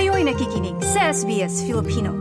Kayo'y nakikinig sa SBS Filipino.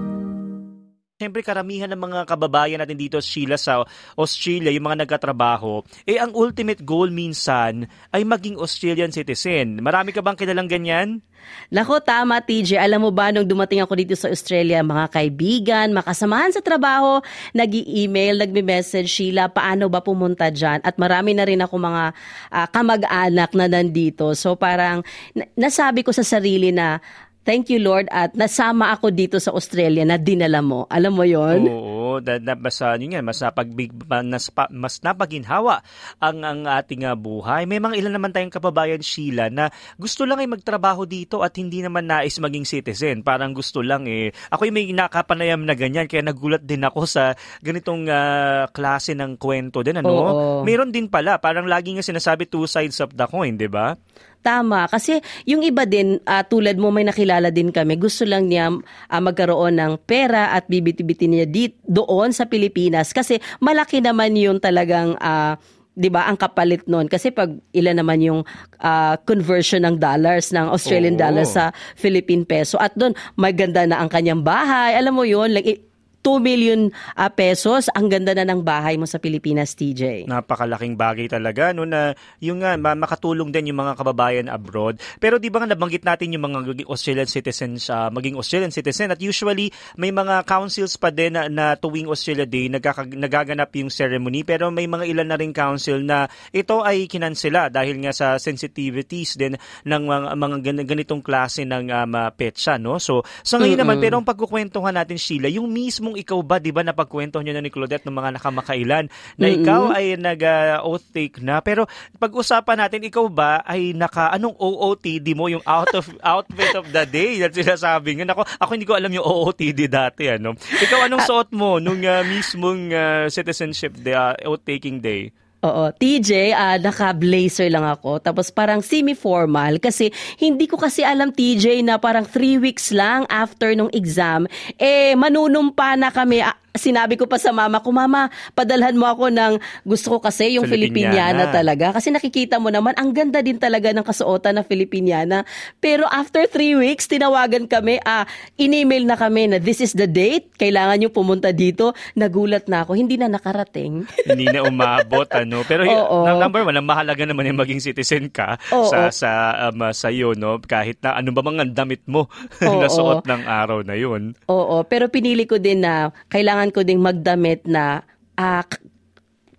Siyempre karamihan ng mga kababayan natin dito Sheila sa Australia, yung mga nagkatrabaho, eh ang ultimate goal minsan ay maging Australian citizen. Marami ka bang kilalang ganyan? Nako, tama TJ. Alam mo ba, nung dumating ako dito sa Australia, mga kaibigan, makasamahan sa trabaho, nag email nagme-message, Sheila, paano ba pumunta dyan? At marami na rin ako mga uh, kamag-anak na nandito. So parang nasabi ko sa sarili na, Thank you Lord at nasama ako dito sa Australia na dinala mo. Alam mo 'yon? Oo, da, da, mas uh, yun yan, mas napagbig mas, mas napaginhawa ang ang ating uh, buhay. May mga ilan naman tayong kababayan Sheila na gusto lang ay magtrabaho dito at hindi naman nais maging citizen. Parang gusto lang eh. Ako may nakapanayam na ganyan kaya nagulat din ako sa ganitong uh, klase ng kwento din ano. Oo. Meron din pala, parang lagi nga sinasabi two sides of the coin, 'di ba? Tama. Kasi yung iba din, uh, tulad mo, may nakilala din kami, gusto lang niya uh, magkaroon ng pera at bibiti-biti niya dit, doon sa Pilipinas. Kasi malaki naman yung talagang... Uh, 'di ba ang kapalit noon kasi pag ilan naman yung uh, conversion ng dollars ng Australian Oo. dollars sa Philippine peso at doon maganda na ang kanyang bahay alam mo yun like 2 million uh, pesos, ang ganda na ng bahay mo sa Pilipinas, TJ. Napakalaking bagay talaga no na yung uh, makatulong din yung mga kababayan abroad. Pero di ba nga nabanggit natin yung mga Australian citizens uh, maging Australian citizen at usually may mga councils pa din na, na tuwing Australia Day nagkaka- nagaganap yung ceremony pero may mga ilan na rin council na ito ay kinansela dahil nga sa sensitivities din ng mga, mga ganitong klase ng um, petsa no. So sa ngayon mm-hmm. naman pero ang pagkukwentuhan natin Sheila, yung mismo mismong ikaw ba, di ba, napagkwento nyo na ni Claudette ng mga nakamakailan na mm-hmm. ikaw ay nag-oath uh, take na. Pero pag-usapan natin, ikaw ba ay naka, anong OOTD mo, yung out of outfit of the day na sinasabi nga. Ako, ako hindi ko alam yung OOTD dati. Ano? Ikaw, anong ah. suot mo nung uh, mismong uh, citizenship day, uh, oath-taking day? Oo, TJ, uh, naka-blazer lang ako. Tapos parang semi-formal kasi hindi ko kasi alam TJ na parang three weeks lang after nung exam, eh manunumpa na kami sinabi ko pa sa mama ko, mama, padalhan mo ako ng gusto ko kasi yung Filipiniana, talaga. Kasi nakikita mo naman, ang ganda din talaga ng kasuotan na Filipiniana. Pero after three weeks, tinawagan kami, ah, in-email na kami na this is the date, kailangan nyo pumunta dito. Nagulat na ako, hindi na nakarating. hindi na umabot, ano. Pero Oo. number one, ang mahalaga naman yung maging citizen ka Oo. sa sa um, sa iyo, no? Kahit na ano ba mga damit mo na suot ng araw na yun. Oo, pero pinili ko din na kailangan kailangan ko ding magdamit na uh,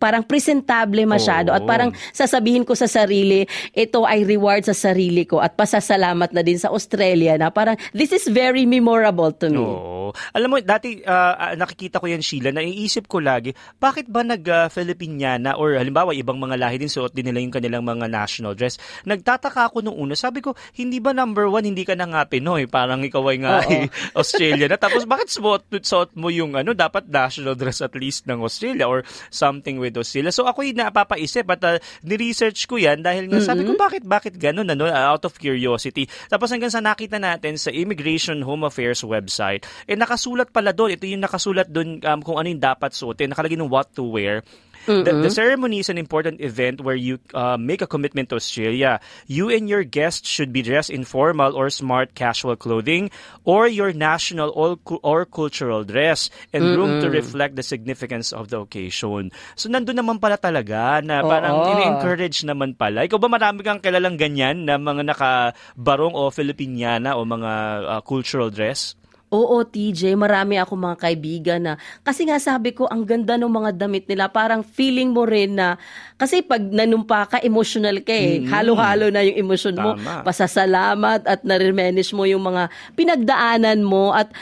parang presentable masyado oh. at parang sasabihin ko sa sarili, ito ay reward sa sarili ko at pasasalamat na din sa Australia na parang this is very memorable to me. Oh. Alam mo, dati uh, nakikita ko yan Sheila, naiisip ko lagi, bakit ba nag-Filipiniana uh, or halimbawa ibang mga lahi din suot din nila yung kanilang mga national dress. Nagtataka ako nung una, sabi ko, hindi ba number one, hindi ka na nga Pinoy, parang ikaw ay nga ay Australia na. Tapos bakit suot, suot mo yung ano, dapat national dress at least ng Australia or something with widows sila. So ako yung napapaisip at uh, ni-research ko yan dahil nga sabi ko bakit bakit ganun ano out of curiosity. Tapos hanggang sa nakita natin sa Immigration Home Affairs website, eh nakasulat pala doon. Ito yung nakasulat doon um, kung ano yung dapat suotin. Nakalagay ng what to wear. Mm-hmm. The, the, ceremony is an important event where you uh, make a commitment to Australia. You and your guests should be dressed in formal or smart casual clothing or your national or, or cultural dress and mm-hmm. room to reflect the significance of the occasion. So nandun naman pala talaga na parang Oo. ini-encourage naman pala. Ikaw ba marami kang kilalang ganyan na mga nakabarong o Filipiniana o mga uh, cultural dress? Oo, TJ, marami ako mga kaibigan na kasi nga sabi ko ang ganda ng mga damit nila. Parang feeling mo rin na kasi pag nanumpa ka, emotional ka eh. Mm-hmm. Halo-halo na yung emosyon mo. Pasasalamat at nare-reminisce mo yung mga pinagdaanan mo at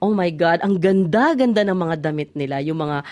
oh my God, ang ganda-ganda ng mga damit nila. Yung mga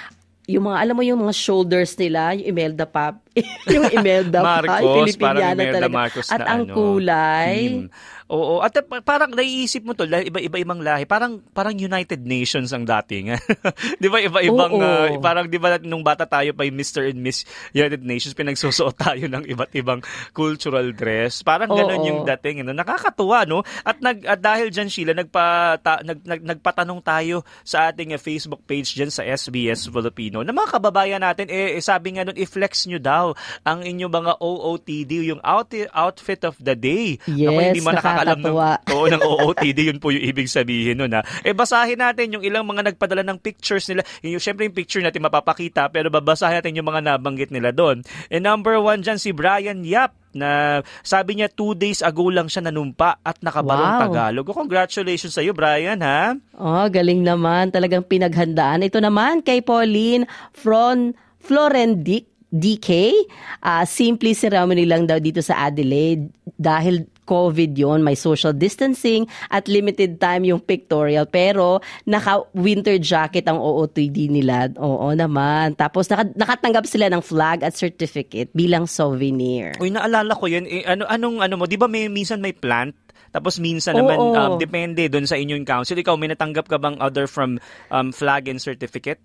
yung mga, alam mo yung mga shoulders nila, yung Imelda Pap, yung Imelda Marcos, pa, Filipiniana Imelda talaga. Marcos At na ang ano, kulay. Team. Oo, at parang naiisip mo to, iba-ibang lahi, parang parang United Nations ang dating. 'Di ba iba-ibang uh, parang 'di ba nung bata tayo pa Mr. and Miss United Nations pinagsusuot tayo ng iba't ibang cultural dress. Parang ganoon yung dating, ano. Nakakatuwa, no? At nag at dahil diyan Sheila nagpa ta, nag, nag, nagpatanong tayo sa ating uh, Facebook page diyan sa SBS Filipino. Na mga kababayan natin eh, eh sabi nga noon i-flex nyo daw daw ang inyong mga OOTD, yung out, outfit of the day. Yes, Ako, hindi man nakakaalam ng, oo, ng OOTD, yun po yung ibig sabihin nun. Ha? Eh, basahin natin yung ilang mga nagpadala ng pictures nila. Yung, syempre yung picture natin mapapakita, pero babasahin natin yung mga nabanggit nila doon. And number one dyan, si Brian Yap na sabi niya two days ago lang siya nanumpa at nakabalong Wow. Tagalog. Oh, congratulations sa iyo, Brian, ha? Oh, galing naman. Talagang pinaghandaan. Ito naman kay Pauline from Florendic DK. Ah, simple ceremony lang daw dito sa Adelaide dahil COVID yon may social distancing at limited time yung pictorial pero naka-winter jacket ang OOTD nila. Oo naman. Tapos naka- nakatanggap sila ng flag at certificate bilang souvenir. Uy, naalala ko yun. Eh, ano, anong, ano mo, di ba may, minsan may plant? Tapos minsan naman, um, depende doon sa inyong council. Ikaw, may natanggap ka bang other from um, flag and certificate?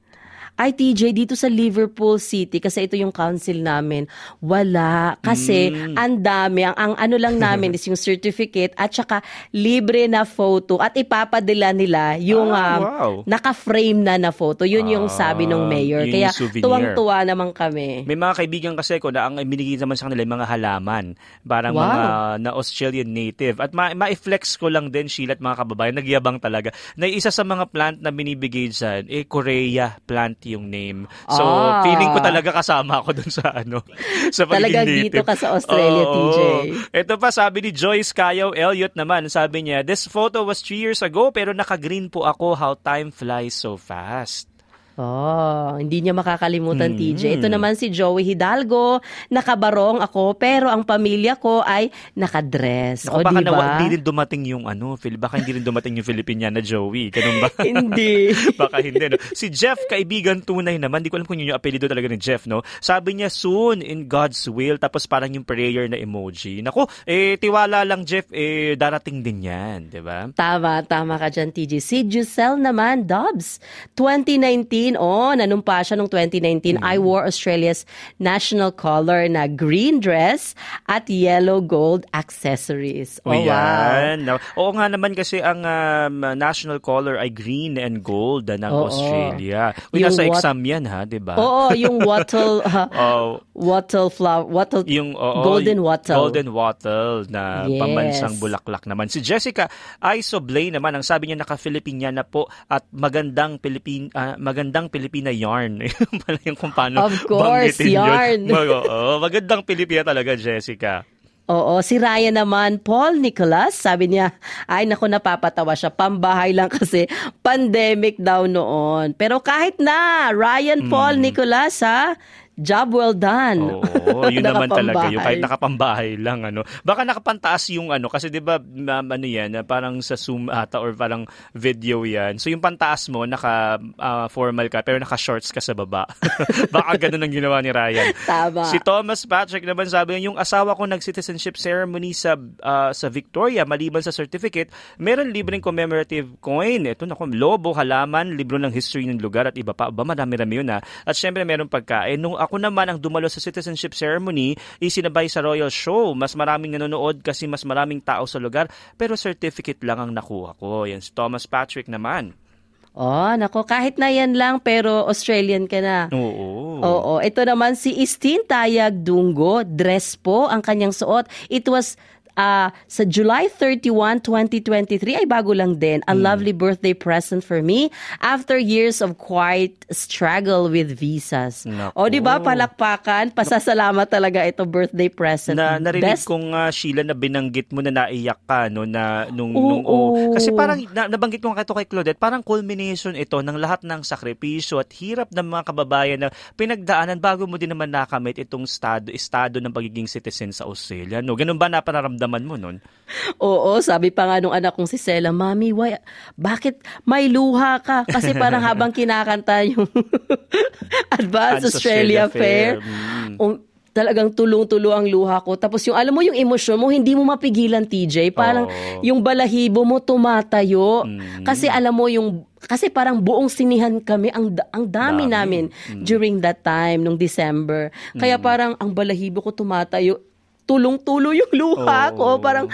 Ay, TJ, dito sa Liverpool City, kasi ito yung council namin, wala. Kasi Mm. ang dami. Ang, ang ano lang namin is yung certificate at saka libre na photo at ipapadala nila yung Ah, um, wow. naka-frame na na photo. Yun yung sabi ng Ah, mayor. yun Kaya tuwang-tuwa naman kami. May mga kaibigan kasi ko na ang binigay naman sa kanila yung mga halaman. Parang Wow. mga na Australian native. At ma- ma-flex ko lang din, Sheila at mga kababayan, nagyabang talaga. Na isa sa mga plant na binibigay dyan, eh, Korea plant yung name. So, Ah. feeling ko talaga kasama ako dun sa ano, sa Talagang dito ka sa Australia, Oo. TJ. Ito pa, sabi ni Joyce Kayaw Elliot naman, sabi niya, this photo was three years ago, pero naka-green po ako how time flies so fast. Oh, hindi niya makakalimutan, Hmm. TJ. Ito naman si Joey Hidalgo. Nakabarong ako, pero ang pamilya ko ay nakadress. Ako, o, baka diba? nawa- hindi rin dumating yung ano, Phil, baka hindi rin dumating yung Filipiniana Joey. Ganun ba? Hindi. baka hindi, no? Si Jeff, kaibigan tunay naman. Di ko alam kung yun yung apelido talaga ni Jeff, no? Sabi niya, soon, in God's will. Tapos parang yung prayer na emoji. Nako, eh, tiwala lang, Jeff, eh, darating din yan, di ba? Tama, tama ka dyan, TJ. Si Giselle naman, Dobbs. 2019, oh, nanumpa siya noong 2019. I wore Australia's national color na green dress at yellow gold accessories. Oh, O wow. yan. Now, Oo nga naman kasi ang um, national color ay green and gold ah, ng Oo. Australia. Uy, Yung nasa what- exam yan ha, di ba? Oo, yung wattle, uh, Oh, wattle flower, wattle, yung oo, golden wattle. Golden wattle na Yes. pambansang bulaklak naman. Si Jessica Isoblay naman ang sabi niya naka-Filipina na po at magandang Pilipin ah, magandang Pilipina yarn. Pala yung kung paano Of course, banggitin yun. yarn. Mag- oo, magandang Pilipina talaga, Jessica. Oo, si Ryan naman, Paul Nicholas, sabi niya, ay naku, napapatawa siya, pambahay lang kasi pandemic daw noon. Pero kahit na, Ryan Paul Nicholas ha, job well done. Oo, yun naman talaga. Yung kahit Nakapambahay. lang. ano Baka nakapantaas yung ano. Kasi di ba ano yan, ah, parang sa Zoom ata or parang video yan. So yung pantaas mo, naka ah, formal ka pero naka-shorts ka sa baba. Baka ganun ang ginawa ni Ryan. Tama. Si Thomas Patrick naman sabi niya, yung asawa ko nag-citizenship ceremony sa ah, sa Victoria, maliban sa certificate, meron libreng commemorative coin. Ito na lobo, halaman, libro ng history ng lugar at iba pa. Ba, marami-rami yun ha. At syempre meron pagkain. Nung ako naman ang dumalo sa citizenship ceremony, isinabay sa Royal Show. Mas maraming nanonood kasi mas maraming tao sa lugar. Pero certificate lang ang nakuha ko. Yan si Thomas Patrick naman. Oh, nako, kahit na yan lang, pero Australian ka na. Oo. Oo, ito naman si Istin Tayag Dungo, dress po ang kanyang suot. It was ah, sa July 31, 2023, ay bago lang din. A lovely birthday present for me after years of quiet struggle with visas. Naku. O, di ba, palakpakan, pasasalamat talaga ito birthday present. na narinig Best kong ah, Sheila na binanggit mo na naiyak ka no na nung Oo. nung oh. kasi parang na, nabanggit ko nga ito kay Claudette parang culmination ito ng lahat ng sakripisyo at hirap ng mga kababayan na pinagdaanan bago mo din naman nakamit itong estado estado ng pagiging citizen sa Australia no ganun ba napararamdaman mo nun Oo, sabi pa nga nung anak kong si Sela, Mami, why, bakit may luha ka? Kasi parang habang kinakanta yung Advanced Australia, Australia Fair, Fair, mm. um, talagang tulong-tulo ang luha ko. Tapos yung, alam mo, yung emosyon mo, hindi mo mapigilan, TJ. Parang Oo. yung balahibo mo tumatayo. Mm. Kasi alam mo, yung kasi parang buong sinihan kami, ang, ang dami, Dami. namin during that time, nung December. Kaya parang ang balahibo ko tumatayo, tulong-tulo yung luha Oo. ko. Parang,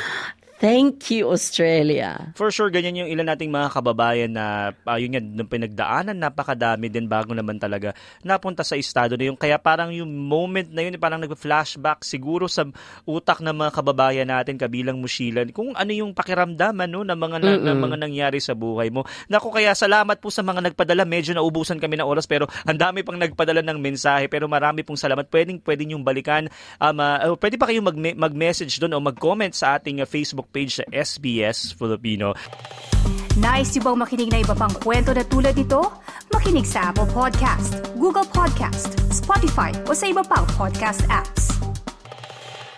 Thank you, Australia. For sure, ganyan yung ilan nating mga kababayan na uh, yun yan, nung pinagdaanan, napakadami din bago naman talaga napunta sa estado na yun. Kaya parang yung moment na yun, parang nag-flashback siguro sa utak ng mga kababayan natin kabilang mushilan kung ano yung pakiramdaman no, ng mga, na, ng mga nangyari sa buhay mo. Naku, kaya salamat po sa mga nagpadala. Medyo naubusan kami ng oras pero ang dami pang nagpadala ng mensahe pero marami pong salamat. Pwedeng, pwedeng yung balikan. Um, uh, pwede pa kayong mag- mag-message doon o mag-comment sa ating uh, Facebook page sa SBS Filipino. Nice yung bang makinig na iba pang kwento na tulad ito? Makinig sa Apple Podcast, Google Podcast, Spotify o sa iba pang podcast apps.